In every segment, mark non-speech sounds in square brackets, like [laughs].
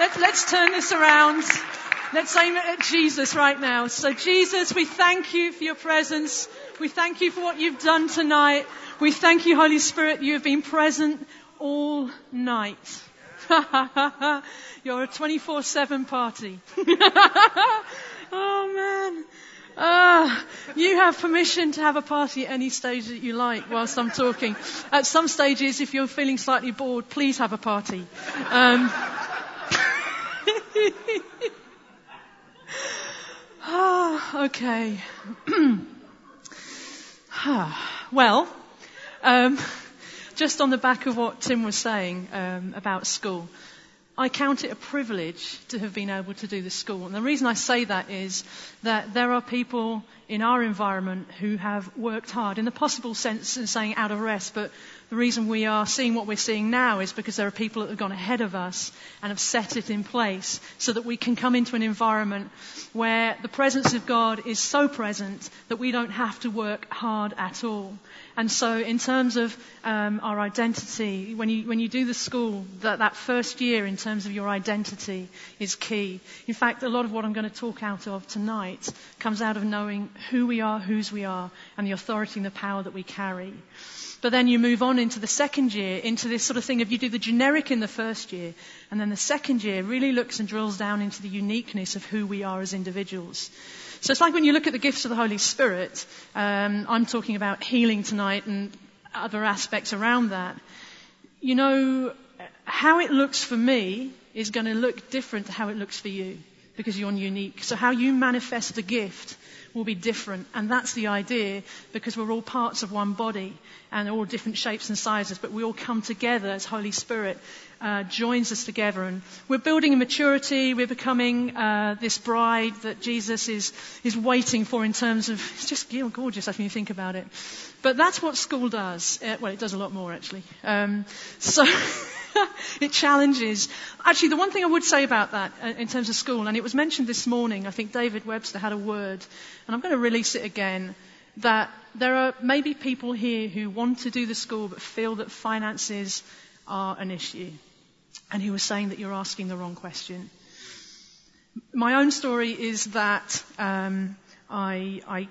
Let's, let's turn this around. Let's aim it at Jesus right now. So Jesus, we thank you for your presence. We thank you for what you've done tonight. We thank you, Holy Spirit, you have been present all night. [laughs] You're a 24-7 party. [laughs] oh man. Uh, you have permission to have a party at any stage that you like whilst I'm talking. At some stages, if you're feeling slightly bored, please have a party. Um, ah, okay. [clears throat] well, um, just on the back of what Tim was saying um, about school, I count it a privilege to have been able to do the school. And the reason I say that is that there are people in our environment who have worked hard, in the possible sense of saying out of rest, but the reason we are seeing what we're seeing now is because there are people that have gone ahead of us and have set it in place so that we can come into an environment where the presence of God is so present that we don't have to work hard at all. And so, in terms of um, our identity, when you, when you do the school, that, that first year in terms of your identity is key. In fact, a lot of what I'm going to talk out of tonight comes out of knowing who we are, whose we are, and the authority and the power that we carry. But then you move on into the second year, into this sort of thing of you do the generic in the first year, and then the second year really looks and drills down into the uniqueness of who we are as individuals. So it's like when you look at the gifts of the Holy Spirit, um, I'm talking about healing tonight and other aspects around that. You know, how it looks for me is going to look different to how it looks for you because you're unique. So how you manifest the gift will be different. And that's the idea because we're all parts of one body and all different shapes and sizes, but we all come together as Holy Spirit uh, joins us together. And we're building in maturity. We're becoming uh, this bride that Jesus is, is waiting for in terms of, it's just you know, gorgeous when you think about it. But that's what school does. Uh, well, it does a lot more actually. Um, so, [laughs] [laughs] it challenges. Actually, the one thing I would say about that uh, in terms of school, and it was mentioned this morning, I think David Webster had a word, and I'm going to release it again, that there are maybe people here who want to do the school but feel that finances are an issue. And he was saying that you're asking the wrong question. My own story is that um, I, I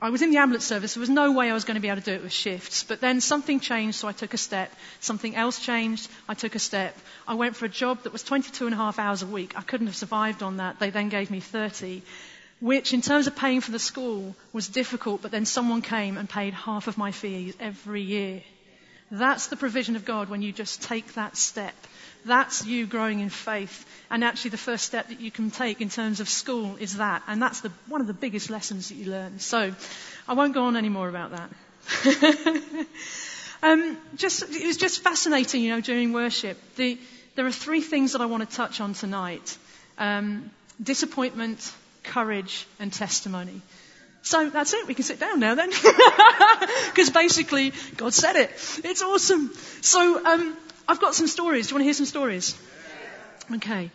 I was in the ambulance service. There was no way I was going to be able to do it with shifts. But then something changed, so I took a step. Something else changed, I took a step. I went for a job that was 22 and a half hours a week. I couldn't have survived on that. They then gave me 30, which in terms of paying for the school was difficult, but then someone came and paid half of my fees every year. That's the provision of God when you just take that step. That's you growing in faith. And actually, the first step that you can take in terms of school is that. And that's the, one of the biggest lessons that you learn. So I won't go on any more about that. [laughs] um, just, it was just fascinating, you know, during worship. The, there are three things that I want to touch on tonight um, disappointment, courage, and testimony. So that's it. We can sit down now then. [laughs] Because basically, God said it. It's awesome. So, um, I've got some stories. Do you want to hear some stories? Okay.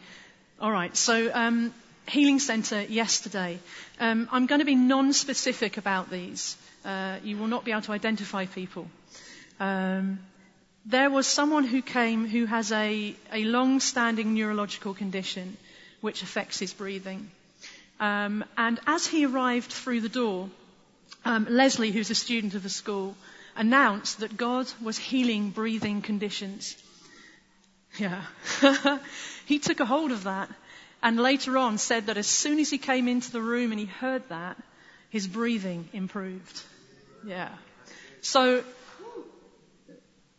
All right. So, um, Healing Centre yesterday. Um, I'm going to be non-specific about these. Uh, you will not be able to identify people. Um, there was someone who came who has a, a long-standing neurological condition which affects his breathing. Um, and as he arrived through the door, um, Leslie, who's a student of the school, announced that God was healing breathing conditions. Yeah. [laughs] he took a hold of that and later on said that as soon as he came into the room and he heard that, his breathing improved. Yeah. So,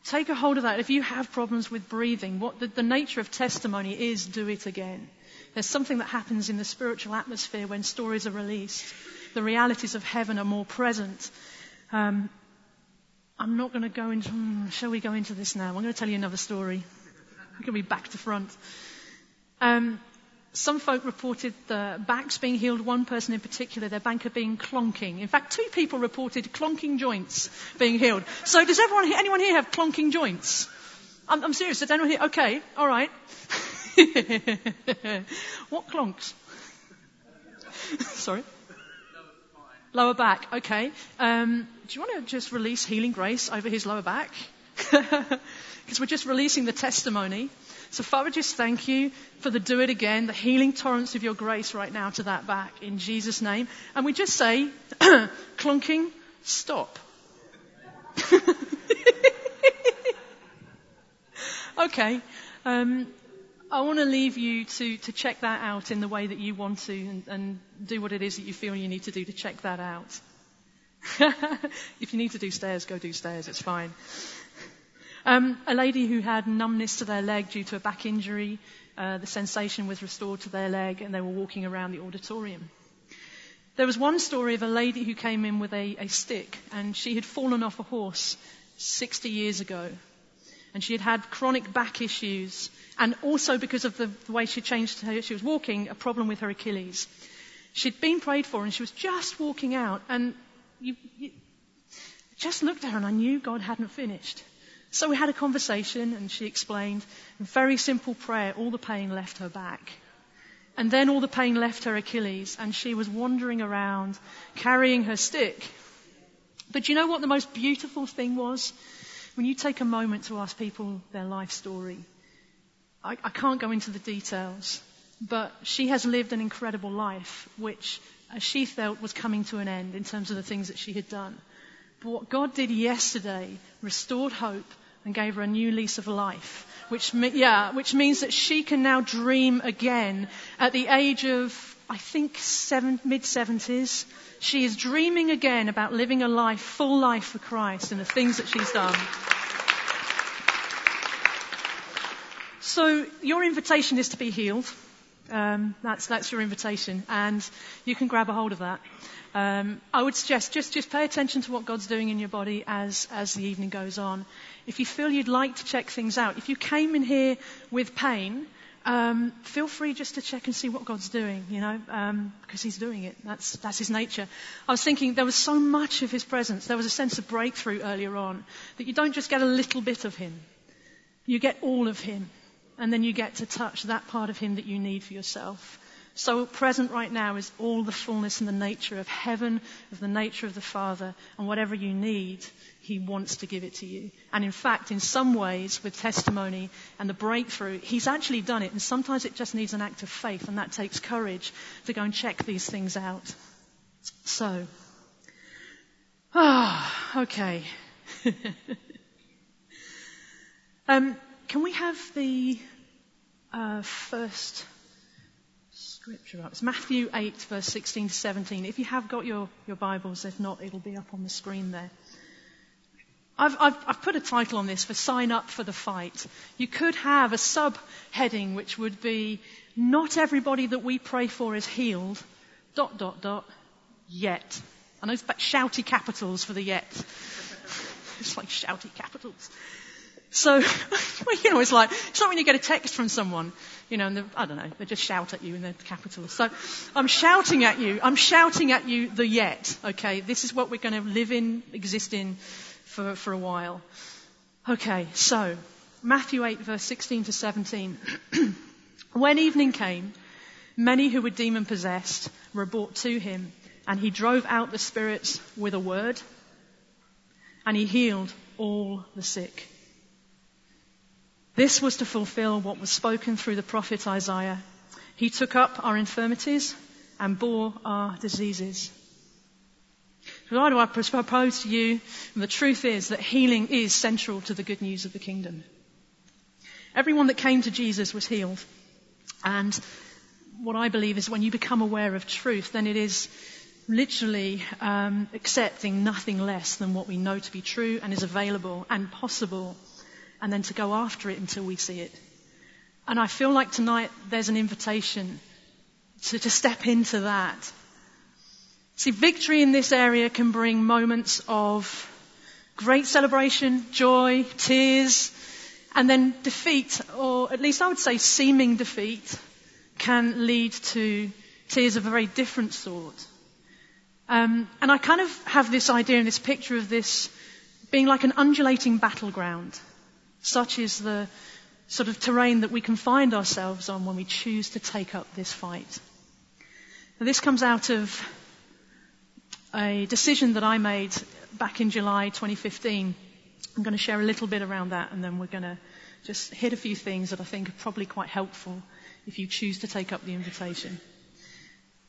take a hold of that. If you have problems with breathing, what the, the nature of testimony is, do it again. There's something that happens in the spiritual atmosphere when stories are released. The realities of heaven are more present. Um, I'm not going to go into, hmm, shall we go into this now? I'm going to tell you another story. I'm going to be back to front. Um, some folk reported the backs being healed. One person in particular, their banker being clonking. In fact, two people reported clonking joints being healed. So does everyone, anyone here have clonking joints? I'm, I'm serious. Does anyone here? Okay, all right. [laughs] [laughs] what clonks? [laughs] Sorry. Lower back. Okay. Um, do you want to just release healing grace over his lower back? [laughs] Because we're just releasing the testimony. So, Father, just thank you for the do it again, the healing torrents of your grace right now to that back in Jesus' name. And we just say, [clears throat] clunking, stop. okay. Um, I want to leave you to, to check that out in the way that you want to and, and do what it is that you feel you need to do to check that out. [laughs] if you need to do stairs, go do stairs. It's fine. Um, a lady who had numbness to their leg due to a back injury, uh, the sensation was restored to their leg, and they were walking around the auditorium. There was one story of a lady who came in with a, a stick, and she had fallen off a horse 60 years ago. And she had had chronic back issues, and also because of the, the way she changed her, she was walking, a problem with her Achilles. She'd been prayed for, and she was just walking out, and you, you just looked at her, and I knew God hadn't finished. So we had a conversation and she explained very simple prayer, all the pain left her back. And then all the pain left her Achilles and she was wandering around carrying her stick. But you know what the most beautiful thing was? When you take a moment to ask people their life story, I, I can't go into the details, but she has lived an incredible life, which she felt was coming to an end in terms of the things that she had done. But what God did yesterday restored hope and gave her a new lease of life. Which, yeah, which means that she can now dream again at the age of, I think, mid 70s. She is dreaming again about living a life, full life for Christ and the things that she's done. So your invitation is to be healed. Um, that's, that's your invitation, and you can grab a hold of that. Um, I would suggest just, just pay attention to what God's doing in your body as, as the evening goes on. If you feel you'd like to check things out, if you came in here with pain, um, feel free just to check and see what God's doing, you know, um, because He's doing it. That's, that's His nature. I was thinking there was so much of His presence. There was a sense of breakthrough earlier on that you don't just get a little bit of Him. You get all of Him. And then you get to touch that part of Him that you need for yourself. So present right now is all the fullness and the nature of heaven, of the nature of the Father, and whatever you need, He wants to give it to you. And in fact, in some ways, with testimony and the breakthrough, He's actually done it. And sometimes it just needs an act of faith, and that takes courage to go and check these things out. So, ah, oh, okay. [laughs] um, can we have the uh, first scripture up. It's Matthew 8, verse 16 to 17. If you have got your, your Bibles, if not, it'll be up on the screen there. I've, I've, I've put a title on this for Sign Up for the Fight. You could have a subheading which would be Not everybody that we pray for is healed, dot, dot, dot, yet. I know it's shouty capitals for the yet. [laughs] it's like shouty capitals. So, [laughs] you know, it's like, it's not when you get a text from someone, you know, and I don't know, they just shout at you in the capitals. So, I'm shouting at you, I'm shouting at you the yet, okay? This is what we're going to live in, exist in for, for a while. Okay, so, Matthew 8, verse 16 to 17. [clears throat] when evening came, many who were demon possessed were brought to him, and he drove out the spirits with a word, and he healed all the sick. This was to fulfill what was spoken through the prophet Isaiah. He took up our infirmities and bore our diseases. So why do I propose to you? And the truth is that healing is central to the good news of the kingdom. Everyone that came to Jesus was healed. And what I believe is when you become aware of truth, then it is literally um, accepting nothing less than what we know to be true and is available and possible and then to go after it until we see it. And I feel like tonight there's an invitation to, to step into that. See, victory in this area can bring moments of great celebration, joy, tears, and then defeat, or at least I would say seeming defeat, can lead to tears of a very different sort. Um, and I kind of have this idea and this picture of this being like an undulating battleground. Such is the sort of terrain that we can find ourselves on when we choose to take up this fight. Now, this comes out of a decision that I made back in July 2015. I'm going to share a little bit around that and then we're going to just hit a few things that I think are probably quite helpful if you choose to take up the invitation.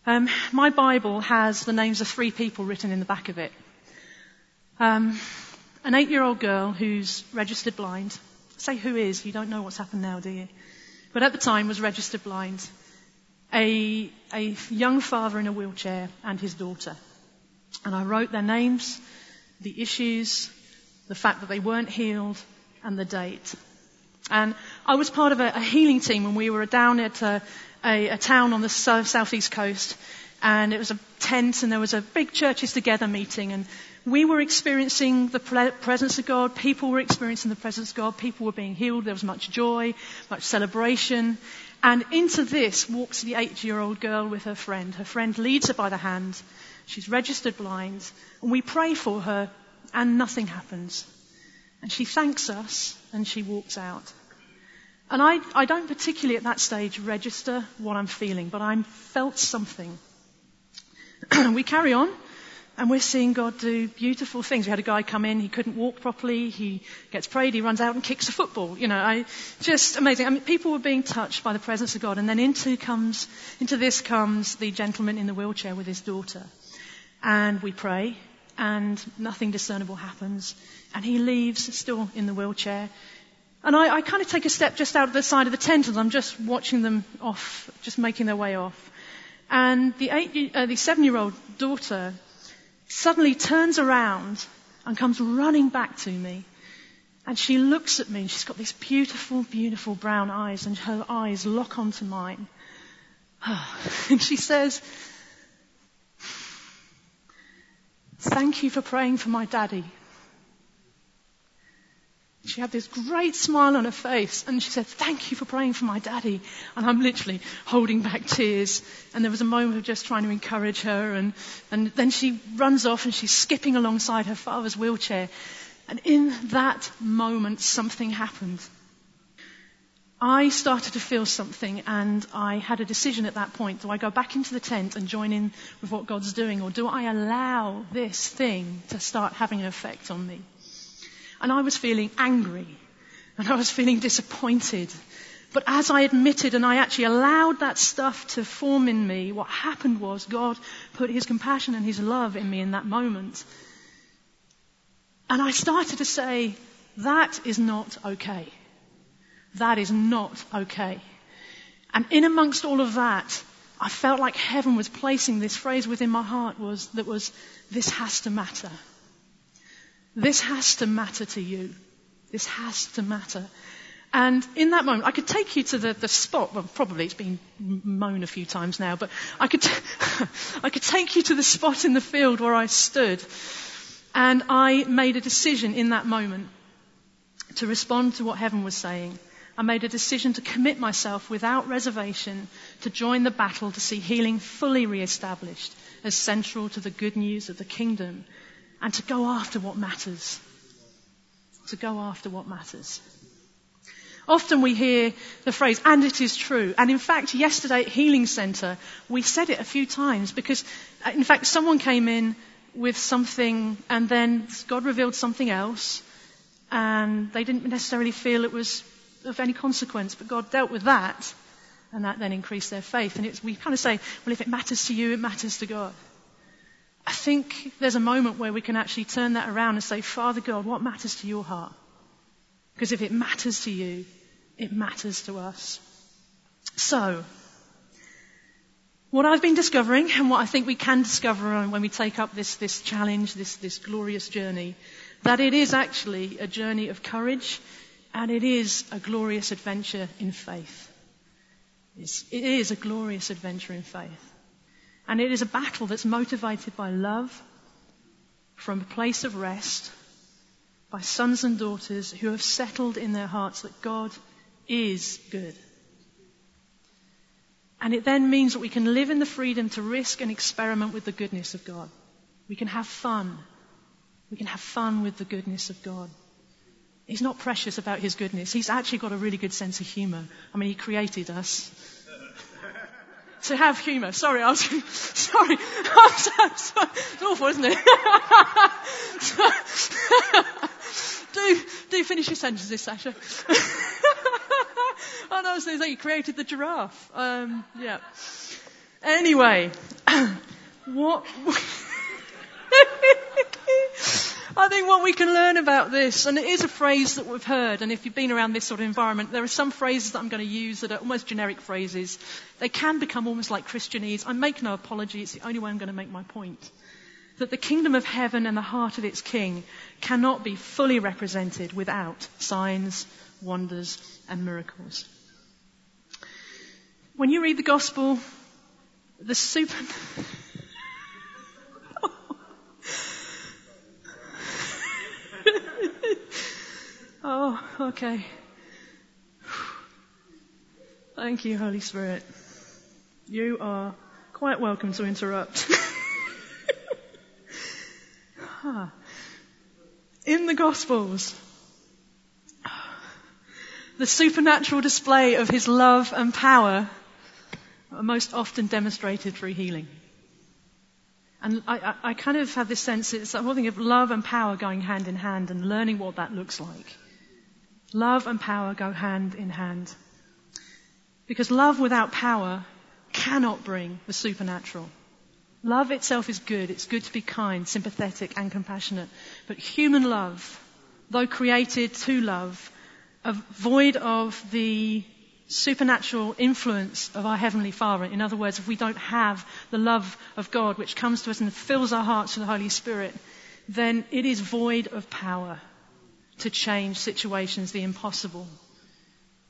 Um, my Bible has the names of three people written in the back of it. Um, an eight-year-old girl who's registered blind. Say who is, you don't know what's happened now, do you? But at the time was registered blind. A, a young father in a wheelchair and his daughter. And I wrote their names, the issues, the fact that they weren't healed, and the date. And I was part of a, a healing team when we were down at a, a, a town on the south, southeast coast. And it was a tent and there was a big churches together meeting and we were experiencing the presence of God. People were experiencing the presence of God. People were being healed. There was much joy, much celebration. And into this walks the eight year old girl with her friend. Her friend leads her by the hand. She's registered blind. And we pray for her and nothing happens. And she thanks us and she walks out. And I, I don't particularly at that stage register what I'm feeling, but I felt something. [clears throat] we carry on and we're seeing God do beautiful things. We had a guy come in, he couldn't walk properly, he gets prayed, he runs out and kicks a football. You know, I, just amazing. I mean, people were being touched by the presence of God and then into comes, into this comes the gentleman in the wheelchair with his daughter. And we pray and nothing discernible happens. And he leaves still in the wheelchair. And I, I kind of take a step just out of the side of the tent and I'm just watching them off, just making their way off. And the, eight, uh, the seven-year-old daughter suddenly turns around and comes running back to me. And she looks at me and she's got these beautiful, beautiful brown eyes and her eyes lock onto mine. [sighs] and she says, Thank you for praying for my daddy. She had this great smile on her face and she said, Thank you for praying for my daddy. And I'm literally holding back tears. And there was a moment of just trying to encourage her. And, and then she runs off and she's skipping alongside her father's wheelchair. And in that moment, something happened. I started to feel something and I had a decision at that point. Do I go back into the tent and join in with what God's doing or do I allow this thing to start having an effect on me? And I was feeling angry and I was feeling disappointed. But as I admitted and I actually allowed that stuff to form in me, what happened was God put His compassion and His love in me in that moment. And I started to say, that is not okay. That is not okay. And in amongst all of that, I felt like heaven was placing this phrase within my heart was, that was, this has to matter. This has to matter to you. This has to matter. And in that moment, I could take you to the, the spot, well, probably it's been mown a few times now, but I could, [laughs] I could take you to the spot in the field where I stood. And I made a decision in that moment to respond to what heaven was saying. I made a decision to commit myself without reservation to join the battle to see healing fully re-established as central to the good news of the kingdom and to go after what matters. To go after what matters. Often we hear the phrase, and it is true. And in fact, yesterday at Healing Centre, we said it a few times because, uh, in fact, someone came in with something and then God revealed something else and they didn't necessarily feel it was of any consequence, but God dealt with that, and that then increased their faith. And we kind of say, well, if it matters to you, it matters to God. I think there's a moment where we can actually turn that around and say, Father God, what matters to your heart? Because if it matters to you, it matters to us. So, what I've been discovering and what I think we can discover when we take up this, this challenge, this, this glorious journey, that it is actually a journey of courage and it is a glorious adventure in faith. It's, it is a glorious adventure in faith. And it is a battle that's motivated by love from a place of rest by sons and daughters who have settled in their hearts that God is good. And it then means that we can live in the freedom to risk and experiment with the goodness of God. We can have fun. We can have fun with the goodness of God. He's not precious about his goodness. He's actually got a really good sense of humor. I mean, he created us to have humor. Sorry, I was, [laughs] sorry. I'm so, sorry. It's awful, isn't it? [laughs] do, do finish your sentences, Sasha. [laughs] oh, no, so they created the giraffe. Um, yeah. Anyway, [clears throat] what? I think what we can learn about this, and it is a phrase that we've heard, and if you've been around this sort of environment, there are some phrases that I'm going to use that are almost generic phrases. They can become almost like Christianese. I make no apology, it's the only way I'm going to make my point. That the kingdom of heaven and the heart of its king cannot be fully represented without signs, wonders, and miracles. When you read the gospel, the super. [laughs] Oh, okay. Thank you, Holy Spirit. You are quite welcome to interrupt. [laughs] In the Gospels, the supernatural display of His love and power are most often demonstrated through healing. And I, I, I kind of have this sense it's a whole thing of love and power going hand in hand and learning what that looks like. Love and power go hand in hand. Because love without power cannot bring the supernatural. Love itself is good. It's good to be kind, sympathetic, and compassionate. But human love, though created to love, void of the supernatural influence of our Heavenly Father. In other words, if we don't have the love of God which comes to us and fills our hearts with the Holy Spirit, then it is void of power to change situations, the impossible.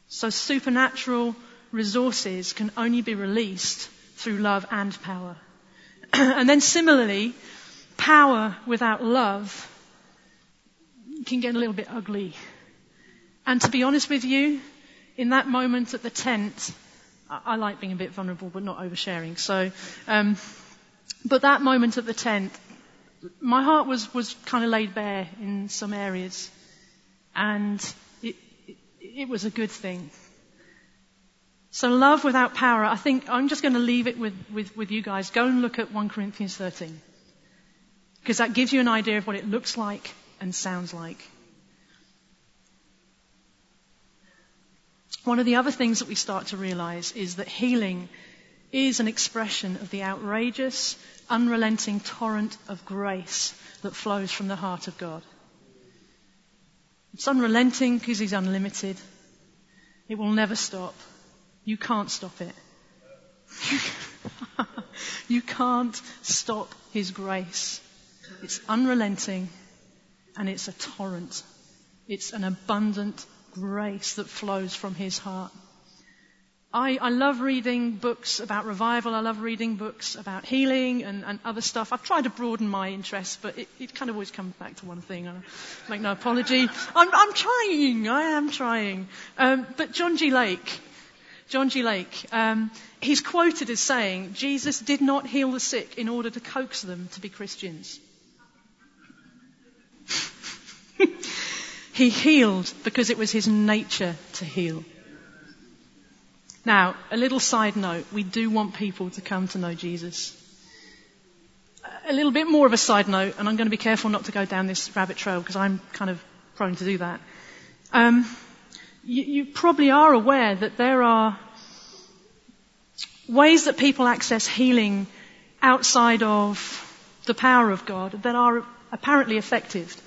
So supernatural resources can only be released through love and power. [clears throat] and then similarly, power without love can get a little bit ugly. And to be honest with you, in that moment at the tent, I, like being a bit vulnerable but not oversharing. So, um, but that moment at the tent, my heart was, was kind of laid bare in some areas. And it, it, was a good thing. So love without power, I think I'm just going to leave it with, with, with you guys. Go and look at 1 Corinthians 13. Because that gives you an idea of what it looks like and sounds like. One of the other things that we start to realize is that healing is an expression of the outrageous, unrelenting torrent of grace that flows from the heart of God. It's unrelenting because He's unlimited. It will never stop. You can't stop it. [laughs] you can't stop His grace. It's unrelenting and it's a torrent. It's an abundant grace that flows from His heart. I, I, love reading books about revival. I love reading books about healing and, and other stuff. I've tried to broaden my interests, but it, it, kind of always comes back to one thing. I make no apology. I'm, I'm trying. I am trying. Um, but John G. Lake, John G. Lake, um, he's quoted as saying, Jesus did not heal the sick in order to coax them to be Christians. [laughs] he healed because it was his nature to heal. Now, a little side note, we do want people to come to know Jesus. A little bit more of a side note, and I'm going to be careful not to go down this rabbit trail because I'm kind of prone to do that. Um, you, you probably are aware that there are ways that people access healing outside of the power of God that are apparently effective.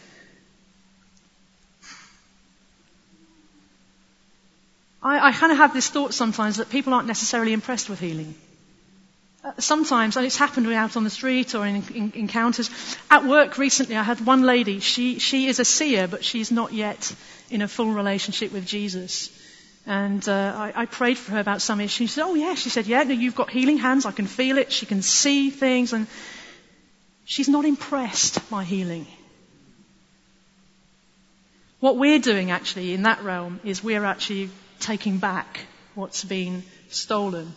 I, I kind of have this thought sometimes that people aren't necessarily impressed with healing. Uh, sometimes, and it's happened out on the street or in, in, encounters. At work recently, I had one lady. She she is a seer, but she's not yet in a full relationship with Jesus. And uh, I, I, prayed for her about some issue. She said, "Oh yeah." She said, "Yeah, no, you've got healing hands. I can feel it. She can see things, and she's not impressed by healing." What we're doing actually in that realm is we're actually taking back what's been stolen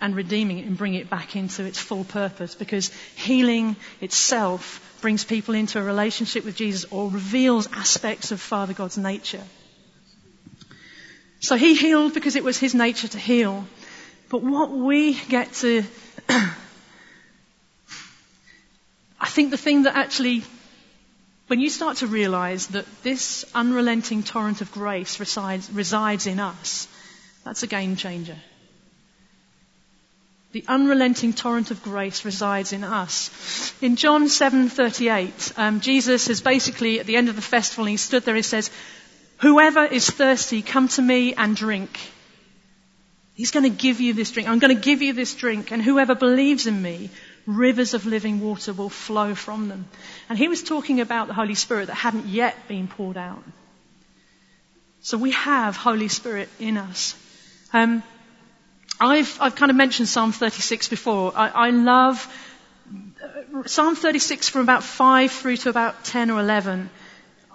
and redeeming it and bringing it back into its full purpose because healing itself brings people into a relationship with Jesus or reveals aspects of Father God's nature. So he healed because it was his nature to heal. But what we get to, [clears throat] I think the thing that actually when you start to realize that this unrelenting torrent of grace resides, resides in us, That's a game changer. The unrelenting torrent of grace resides in us. In John 7:38, um, Jesus is basically at the end of the festival. And he stood there. and He says, "Whoever is thirsty, come to me and drink." He's going to give you this drink. I'm going to give you this drink, and whoever believes in me, rivers of living water will flow from them. And he was talking about the Holy Spirit that hadn't yet been poured out. So we have Holy Spirit in us. Um, I've, I've kind of mentioned Psalm 36 before. I, I love Psalm 36 from about 5 through to about 10 or 11.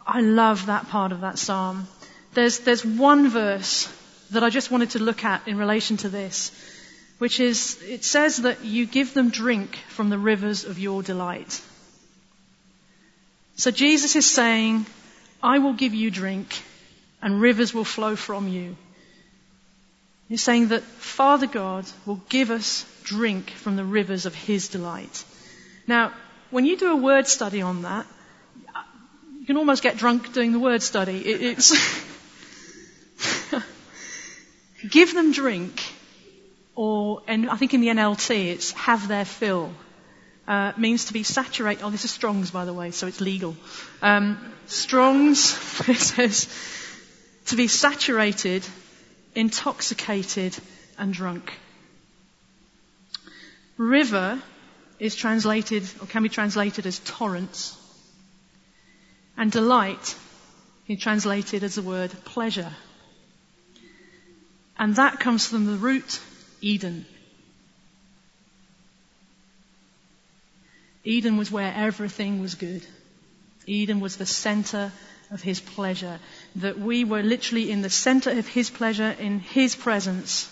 I love that part of that psalm. There's, there's one verse that I just wanted to look at in relation to this, which is, it says that you give them drink from the rivers of your delight. So Jesus is saying, I will give you drink and rivers will flow from you. He's saying that Father God will give us drink from the rivers of His delight. Now, when you do a word study on that, you can almost get drunk doing the word study. It, it's [laughs] give them drink, or and I think in the NLT it's have their fill. Uh, means to be saturated. Oh, this is Strong's, by the way, so it's legal. Um, Strong's [laughs] it says to be saturated intoxicated and drunk. River is translated or can be translated as torrents. And delight is translated as the word pleasure. And that comes from the root Eden. Eden was where everything was good. Eden was the center of His pleasure. That we were literally in the center of His pleasure, in His presence.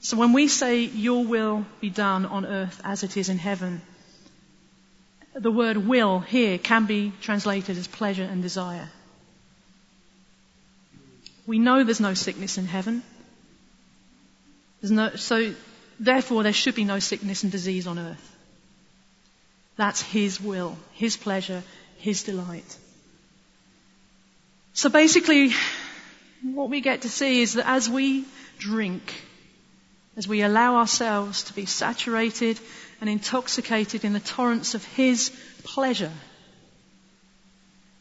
So when we say, Your will be done on earth as it is in heaven, the word will here can be translated as pleasure and desire. We know there's no sickness in heaven. No, so therefore there should be no sickness and disease on earth. That's His will, His pleasure, his delight. So basically, what we get to see is that as we drink, as we allow ourselves to be saturated and intoxicated in the torrents of His pleasure,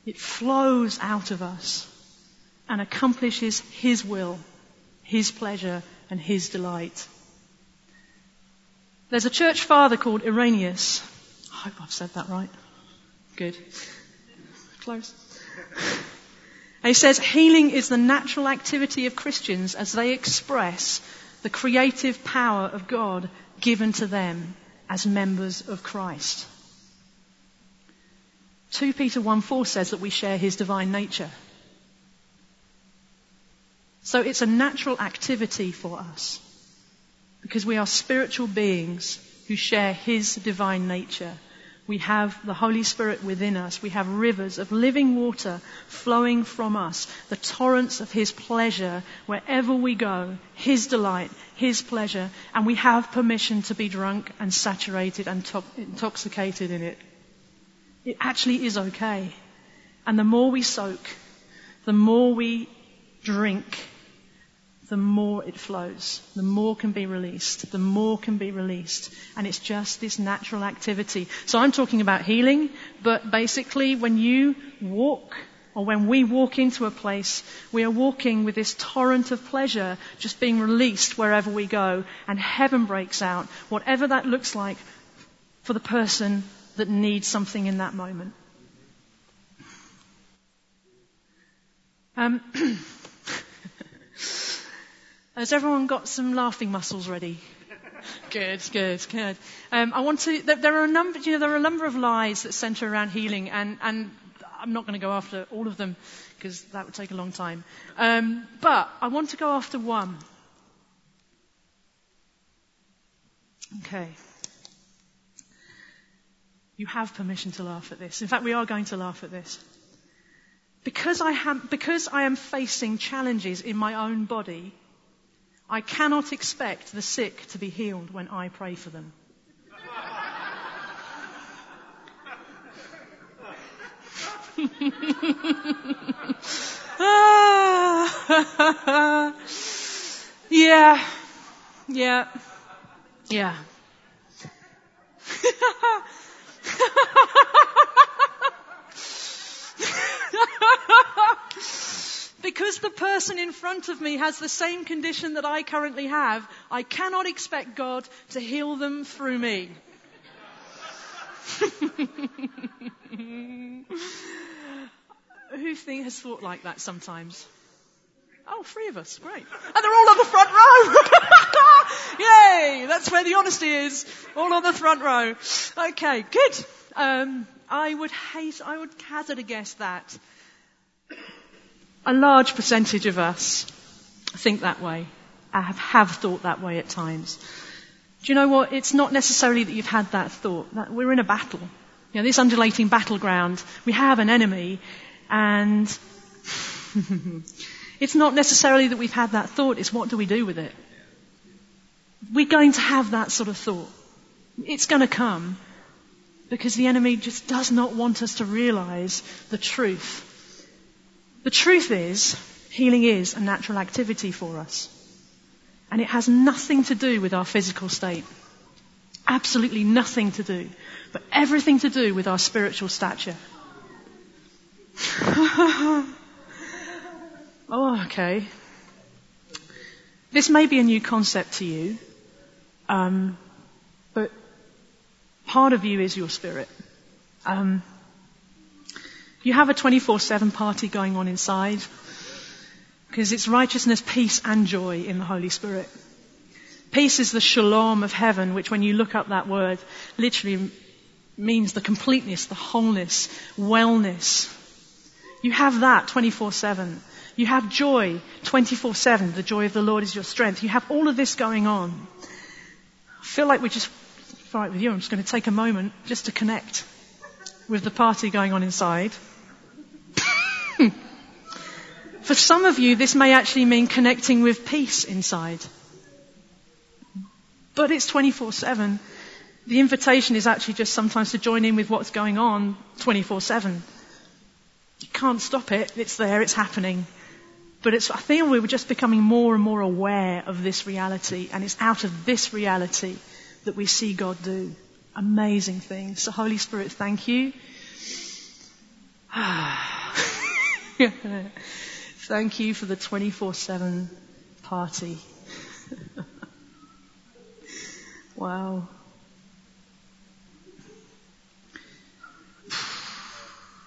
it flows out of us and accomplishes His will, His pleasure, and His delight. There's a church father called Irenaeus. I hope I've said that right. Good. Close. And he says healing is the natural activity of Christians as they express the creative power of God given to them as members of Christ. 2 Peter 1 4 says that we share his divine nature. So it's a natural activity for us because we are spiritual beings who share his divine nature we have the Holy Spirit within us. We have rivers of living water flowing from us, the torrents of His pleasure wherever we go, His delight, His pleasure, and we have permission to be drunk and saturated and to- intoxicated in it. It actually is okay. And the more we soak, the more we drink, the more it flows. The more can be released. The more can be released. And it's just this natural activity. So I'm talking about healing, but basically when you walk or when we walk into a place, we are walking with this torrent of pleasure just being released wherever we go and heaven breaks out, whatever that looks like for the person that needs something in that moment. Um, [clears throat] Has everyone got some laughing muscles ready? [laughs] good, good, good. Um, I want to. There, are a number. You know, there are a number of lies that centre around healing, and, and I'm not going to go after all of them because that would take a long time. Um, but I want to go after one. Okay. You have permission to laugh at this. In fact, we are going to laugh at this. Because I, have, because I am facing challenges in my own body, I cannot expect the sick to be healed when I pray for them. [laughs] Ah. [laughs] yeah. Yeah. Yeah. The person in front of me has the same condition that I currently have, I cannot expect God to heal them through me. [laughs] Who think, has thought like that sometimes? Oh, three of us. Great. And they're all on the front row. [laughs] Yay! That's where the honesty is. All on the front row. Okay, good. Um, I would hate, I would hazard a guess that a large percentage of us think that way. Uh, have, have thought that way at times. Do you know what? It's not necessarily that you've had that thought. That we're in a battle. You know, this undulating battleground. We have an enemy, and [laughs] it's not necessarily that we've had that thought. It's what do we do with it? We're going to have that sort of thought. It's going to come because the enemy just does not want us to realize the truth. The truth is, healing is a natural activity for us. And it has nothing to do with our physical state. Absolutely nothing to do. But everything to do with our spiritual stature. [laughs] oh, okay. This may be a new concept to you, um, but part of you is your spirit. Um, you have a 24-7 party going on inside. Because it's righteousness, peace, and joy in the Holy Spirit. Peace is the shalom of heaven, which when you look up that word, literally means the completeness, the wholeness, wellness. You have that 24-7. You have joy 24-7. The joy of the Lord is your strength. You have all of this going on. I feel like we're just, right with you, I'm just going to take a moment just to connect with the party going on inside. [laughs] For some of you, this may actually mean connecting with peace inside. But it's 24-7. The invitation is actually just sometimes to join in with what's going on 24-7. You can't stop it. It's there. It's happening. But it's, I feel we were just becoming more and more aware of this reality. And it's out of this reality that we see God do amazing things. So Holy Spirit, thank you. [sighs] Ah. [laughs] Thank you for the 24-7 party. [laughs] wow.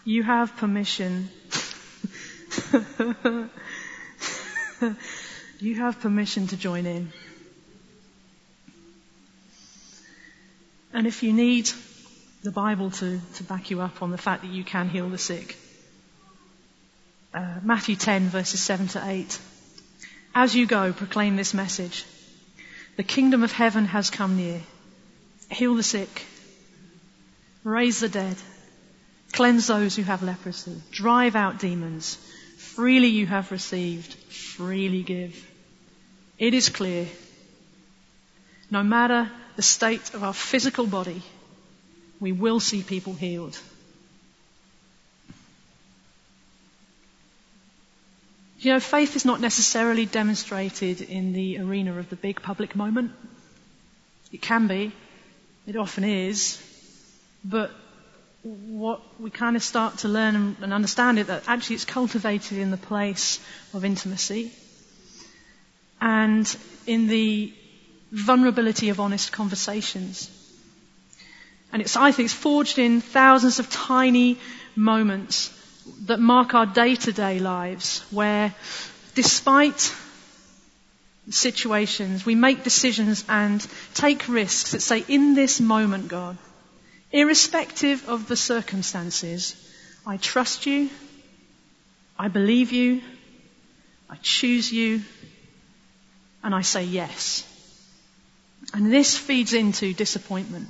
You have permission. [laughs] you have permission to join in. And if you need the Bible to, to back you up on the fact that you can heal the sick, uh, Matthew 10 verses 7 to 8. As you go, proclaim this message. The kingdom of heaven has come near. Heal the sick. Raise the dead. Cleanse those who have leprosy. Drive out demons. Freely you have received. Freely give. It is clear. No matter the state of our physical body, we will see people healed. You know, faith is not necessarily demonstrated in the arena of the big public moment. It can be. It often is. But what we kind of start to learn and understand it that actually it's cultivated in the place of intimacy and in the vulnerability of honest conversations. And it's, I think, it's forged in thousands of tiny moments that mark our day-to-day lives where despite situations, we make decisions and take risks that say, in this moment, God, irrespective of the circumstances, I trust you, I believe you, I choose you, and I say yes. And this feeds into disappointment.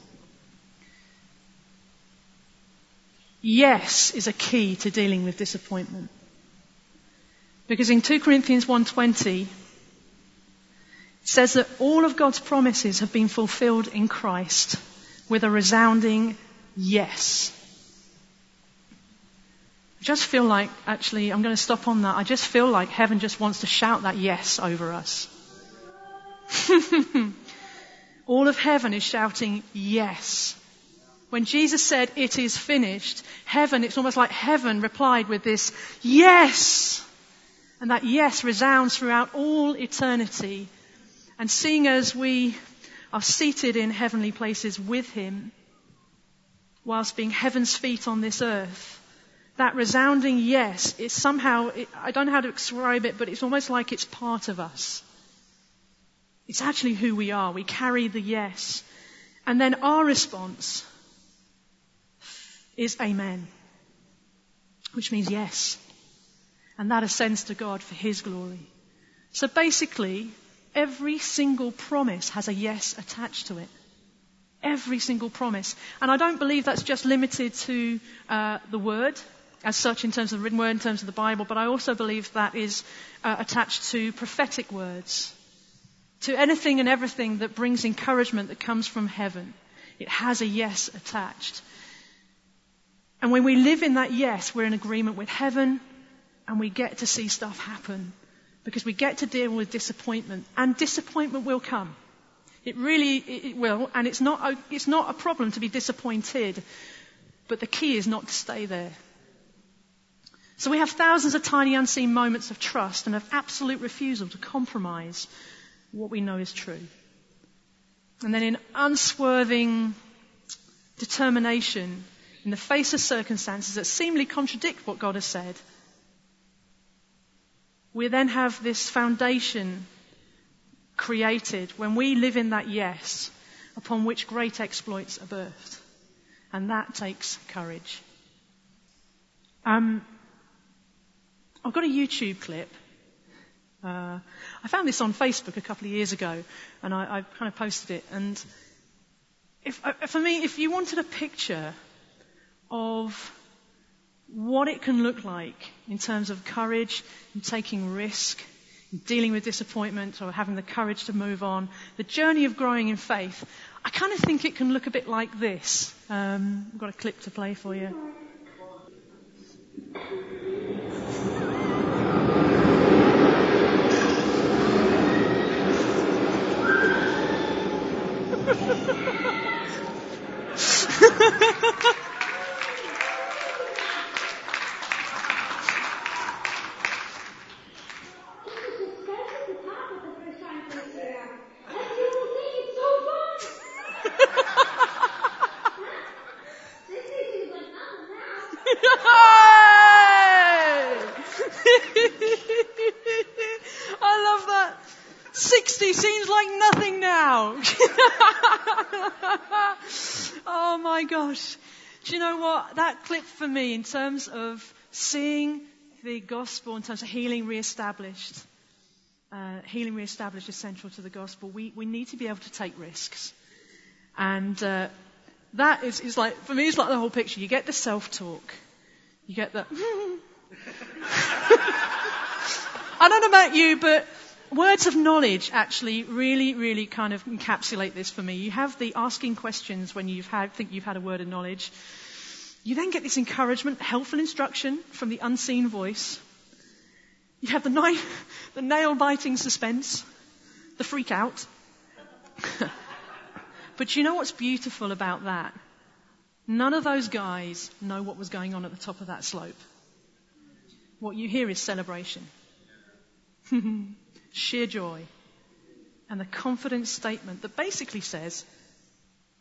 Yes is a key to dealing with disappointment. Because in 2 Corinthians 1:20 it says that all of God's promises have been fulfilled in Christ with a resounding yes. I just feel like, actually, I'm going to stop on that. I just feel like heaven just wants to shout that yes over us. [laughs] All of heaven is shouting yes. When Jesus said, it is finished, heaven, it's almost like heaven replied with this yes. And that yes resounds throughout all eternity. And seeing as we are seated in heavenly places with Him, whilst being heaven's feet on this earth, that resounding yes is somehow, it, I don't know how to describe it, but it's almost like it's part of us. It's actually who we are. We carry the yes. And then our response is amen, which means yes. And that ascends to God for His glory. So basically, every single promise has a yes attached to it. Every single promise. And I don't believe that's just limited to uh, the word as such in terms of the written word, in terms of the Bible, but I also believe that is uh, attached to prophetic words, to anything and everything that brings encouragement that comes from heaven. It has a yes attached. And when we live in that yes, we're in agreement with heaven and we get to see stuff happen because we get to deal with disappointment and disappointment will come. It really it will and it's not a, it's not a problem to be disappointed, but the key is not to stay there. So we have thousands of tiny unseen moments of trust and of absolute refusal to compromise what we know is true. And then in unswerving determination, in the face of circumstances that seemingly contradict what God has said, we then have this foundation created when we live in that yes, upon which great exploits are birthed. And that takes courage. Um, I've got a YouTube clip. Uh, I found this on Facebook a couple of years ago, and I, I kind of posted it. And if, uh, for me, if you wanted a picture of what it can look like in terms of courage and taking risk, dealing with disappointment or having the courage to move on, the journey of growing in faith, I kind of think it can look a bit like this. Um, I've got a clip to play for you. [laughs] I love that. 60 seems like nothing now. oh my gosh. Do you know what? That clip for me, in terms of seeing the gospel, in terms of healing reestablished, uh, healing reestablished is central to the gospel. We, we need to be able to take risks. And uh, that is, is like, for me, it's like the whole picture. You get the self talk. You get the. [laughs] I don't know about you, but words of knowledge actually really, really kind of encapsulate this for me. You have the asking questions when you think you've had a word of knowledge. You then get this encouragement, helpful instruction from the unseen voice. You have the, [laughs] the nail biting suspense, the freak out. [laughs] but you know what's beautiful about that? None of those guys know what was going on at the top of that slope. What you hear is celebration. [laughs] Sheer joy. And the confident statement that basically says,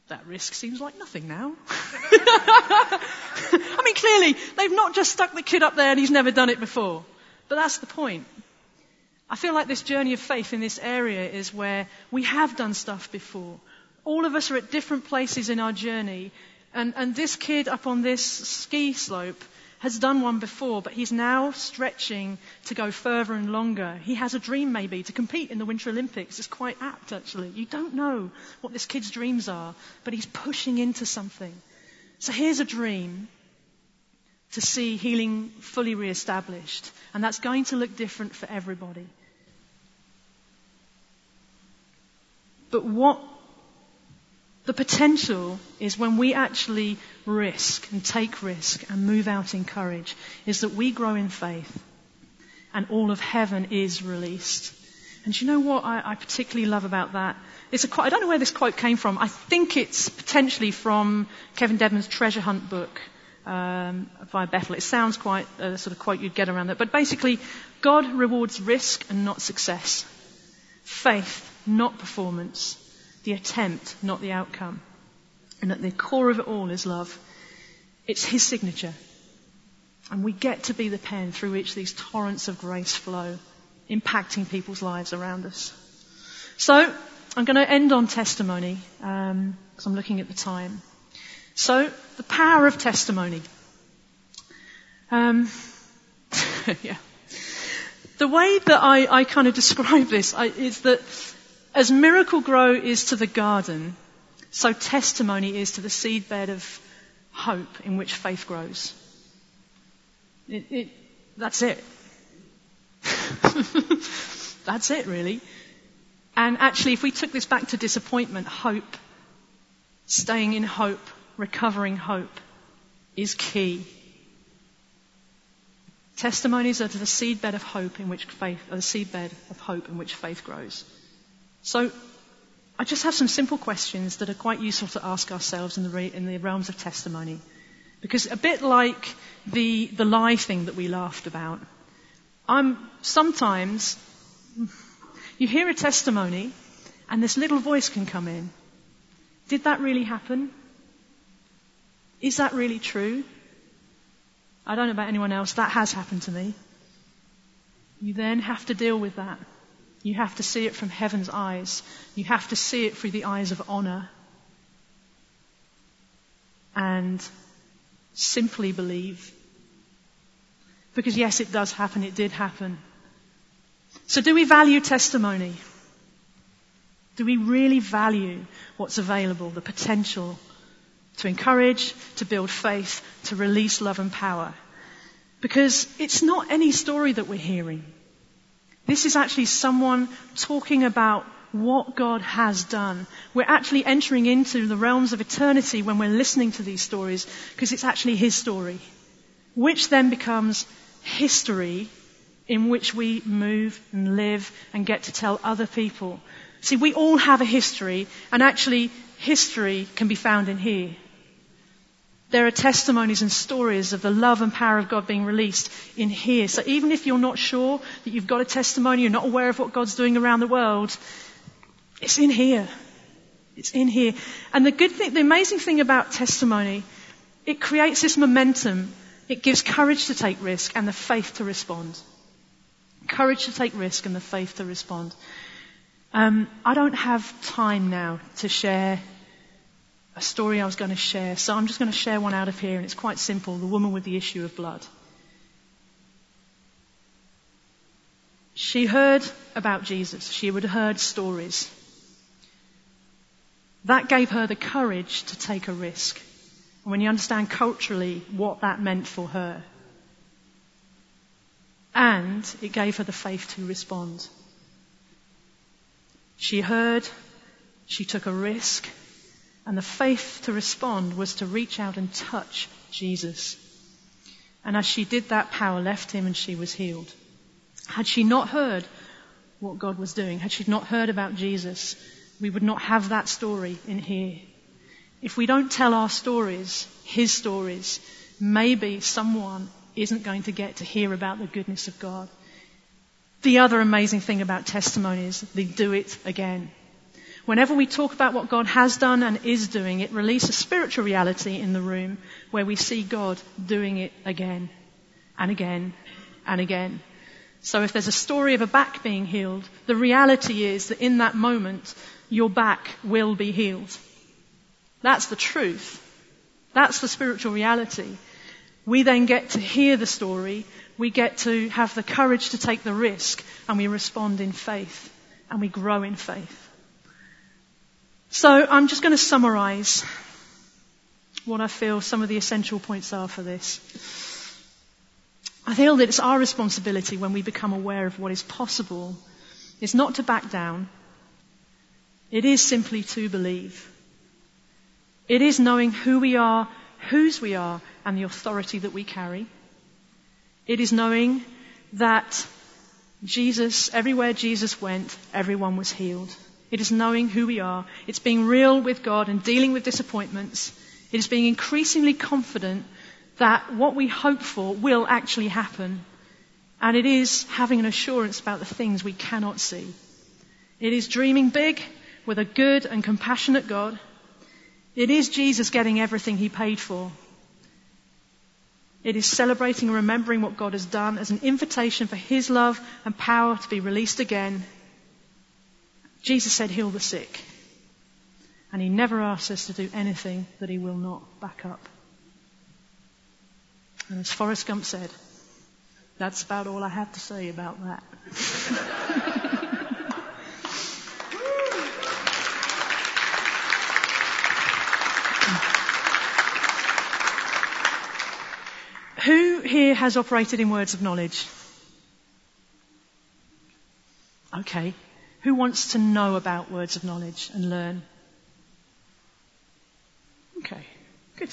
that risk seems like nothing now. [laughs] I mean, clearly, they've not just stuck the kid up there and he's never done it before. But that's the point. I feel like this journey of faith in this area is where we have done stuff before. All of us are at different places in our journey. And, and this kid up on this ski slope has done one before, but he's now stretching to go further and longer. He has a dream maybe to compete in the Winter Olympics. It's quite apt actually. You don't know what this kid's dreams are, but he's pushing into something. So here's a dream to see healing fully re-established. And that's going to look different for everybody. But what The potential is when we actually risk and take risk and move out in courage, is that we grow in faith and all of heaven is released. And you know what I, I particularly love about that? It's a quote, I don't know where this quote came from. I think it's potentially from Kevin Dedmon's Treasure Hunt book um, via Bethel. It sounds quite a sort of quote you'd get around that. But basically, God rewards risk and not success. Faith, not performance the attempt, not the outcome. And at the core of it all is love. It's His signature. And we get to be the pen through which these torrents of grace flow, impacting people's lives around us. So, I'm going to end on testimony, because um, I'm looking at the time. So, the power of testimony. Um, [laughs] yeah. The way that I, I, kind of describe this I, is that as Miracle-Gro is to the garden, so testimony is to the seedbed of hope in which faith grows. It, it, that's it. [laughs] that's it, really. And actually, if we took this back to disappointment, hope, staying in hope, recovering hope, is key. Testimonies are to the seedbed of hope in which faith, or the seedbed of hope in which faith grows. So I just have some simple questions that are quite useful to ask ourselves in the, in the realms of testimony. Because a bit like the, the lie thing that we laughed about, I'm sometimes, you hear a testimony and this little voice can come in. Did that really happen? Is that really true? I don't know about anyone else, that has happened to me. You then have to deal with that. You have to see it from heaven's eyes. You have to see it through the eyes of honor. And simply believe. Because yes, it does happen. It did happen. So do we value testimony? Do we really value what's available, the potential to encourage, to build faith, to release love and power? Because it's not any story that we're hearing. This is actually someone talking about what God has done. We're actually entering into the realms of eternity when we're listening to these stories because it's actually His story, which then becomes history in which we move and live and get to tell other people. See, we all have a history and actually history can be found in here. There are testimonies and stories of the love and power of God being released in here. So even if you're not sure that you've got a testimony, you're not aware of what God's doing around the world, it's in here. It's in here. And the good thing, the amazing thing about testimony, it creates this momentum. It gives courage to take risk and the faith to respond. Courage to take risk and the faith to respond. Um, I don't have time now to share a story I was going to share. So I'm just going to share one out of here, and it's quite simple the woman with the issue of blood. She heard about Jesus, she had heard stories. That gave her the courage to take a risk. And when you understand culturally what that meant for her, and it gave her the faith to respond. She heard, she took a risk, and the faith to respond was to reach out and touch Jesus. And as she did that, power left him and she was healed. Had she not heard what God was doing, had she not heard about Jesus, we would not have that story in here. If we don't tell our stories, his stories, maybe someone isn't going to get to hear about the goodness of God. The other amazing thing about testimonies, they do it again. Whenever we talk about what God has done and is doing, it releases a spiritual reality in the room where we see God doing it again and again and again. So if there's a story of a back being healed, the reality is that in that moment, your back will be healed. That's the truth. That's the spiritual reality. We then get to hear the story, we get to have the courage to take the risk, and we respond in faith, and we grow in faith. So I'm just going to summarize what I feel some of the essential points are for this. I feel that it's our responsibility when we become aware of what is possible is not to back down. It is simply to believe. It is knowing who we are, whose we are, and the authority that we carry. It is knowing that Jesus, everywhere Jesus went, everyone was healed. It is knowing who we are. It's being real with God and dealing with disappointments. It is being increasingly confident that what we hope for will actually happen. And it is having an assurance about the things we cannot see. It is dreaming big with a good and compassionate God. It is Jesus getting everything he paid for. It is celebrating and remembering what God has done as an invitation for his love and power to be released again. Jesus said, heal the sick. And he never asks us to do anything that he will not back up. And as Forrest Gump said, that's about all I have to say about that. [laughs] Who here has operated in words of knowledge? Okay. Who wants to know about words of knowledge and learn? Okay. Good.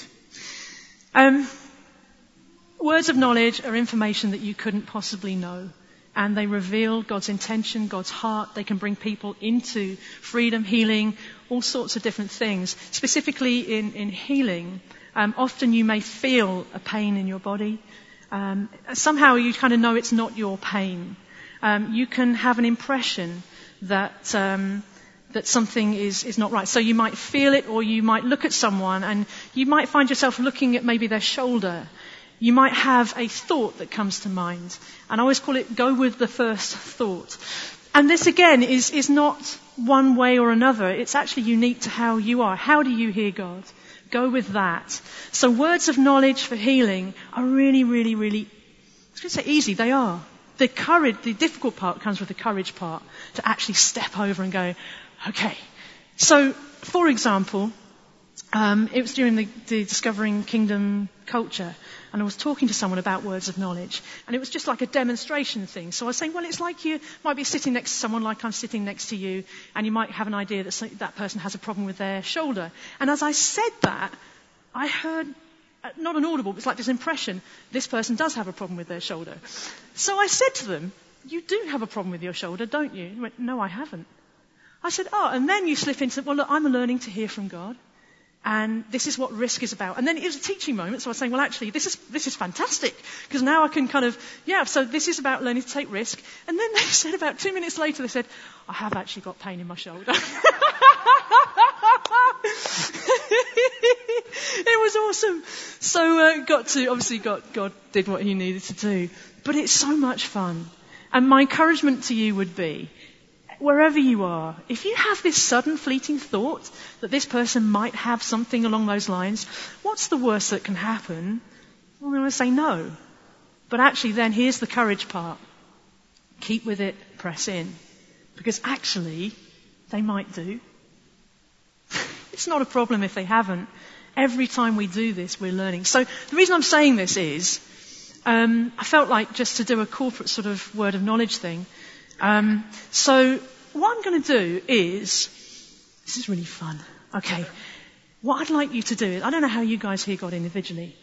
Um, words of knowledge are information that you couldn't possibly know. And they reveal God's intention, God's heart. They can bring people into freedom, healing, all sorts of different things. Specifically in, in healing, um, often you may feel a pain in your body. Um, somehow you kind of know it's not your pain. Um, you can have an impression that um, that something is, is not right. So you might feel it, or you might look at someone, and you might find yourself looking at maybe their shoulder. You might have a thought that comes to mind, and I always call it go with the first thought. And this again is, is not one way or another. It's actually unique to how you are. How do you hear God? Go with that. So words of knowledge for healing are really, really, really, I was going to say easy, they are. The courage, the difficult part comes with the courage part to actually step over and go, okay. So, for example, um, it was during the, the Discovering Kingdom culture and I was talking to someone about words of knowledge. And it was just like a demonstration thing. So I was saying, well, it's like you might be sitting next to someone like I'm sitting next to you, and you might have an idea that that person has a problem with their shoulder. And as I said that, I heard Uh, not an audible, but it's like this impression, this person does have a problem with their shoulder. So I said to them, you do have a problem with your shoulder, don't you? He went, no, I haven't. I said, oh, and then you slip into, well, look, I'm learning to hear from God. And this is what risk is about. And then it was a teaching moment, so I was saying, well, actually, this is, this is fantastic, because now I can kind of, yeah, so this is about learning to take risk. And then they [laughs] said about two minutes later, they said, I have actually got pain in my shoulder. [laughs] was awesome. So, uh, got to, obviously, got, God did what he needed to do. But it's so much fun. And my encouragement to you would be, wherever you are, if you have this sudden fleeting thought that this person might have something along those lines, what's the worst that can happen? Well, I'm going to say no. But actually, then here's the courage part. Keep with it, press in. Because actually, they might do. [laughs] it's not a problem if they haven't. Every time we do this, we're learning. So the reason I'm saying this is, um, I felt like just to do a corporate sort of word of knowledge thing. Um, so what I'm going to do is, this is really fun. Okay. What I'd like you to do is, I don't know how you guys hear God individually,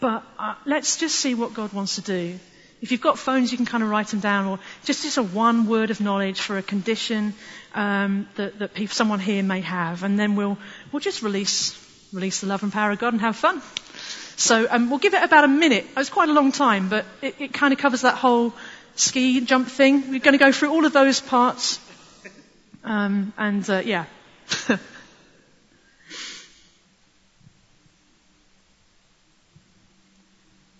but uh, let's just see what God wants to do. If you've got phones, you can kind of write them down, or just just a one word of knowledge for a condition um, that, that people, someone here may have, and then we'll we'll just release release the love and power of God and have fun. So um, we'll give it about a minute. It's quite a long time, but it, it kind of covers that whole ski jump thing. We're going to go through all of those parts um, and uh, yeah. [laughs]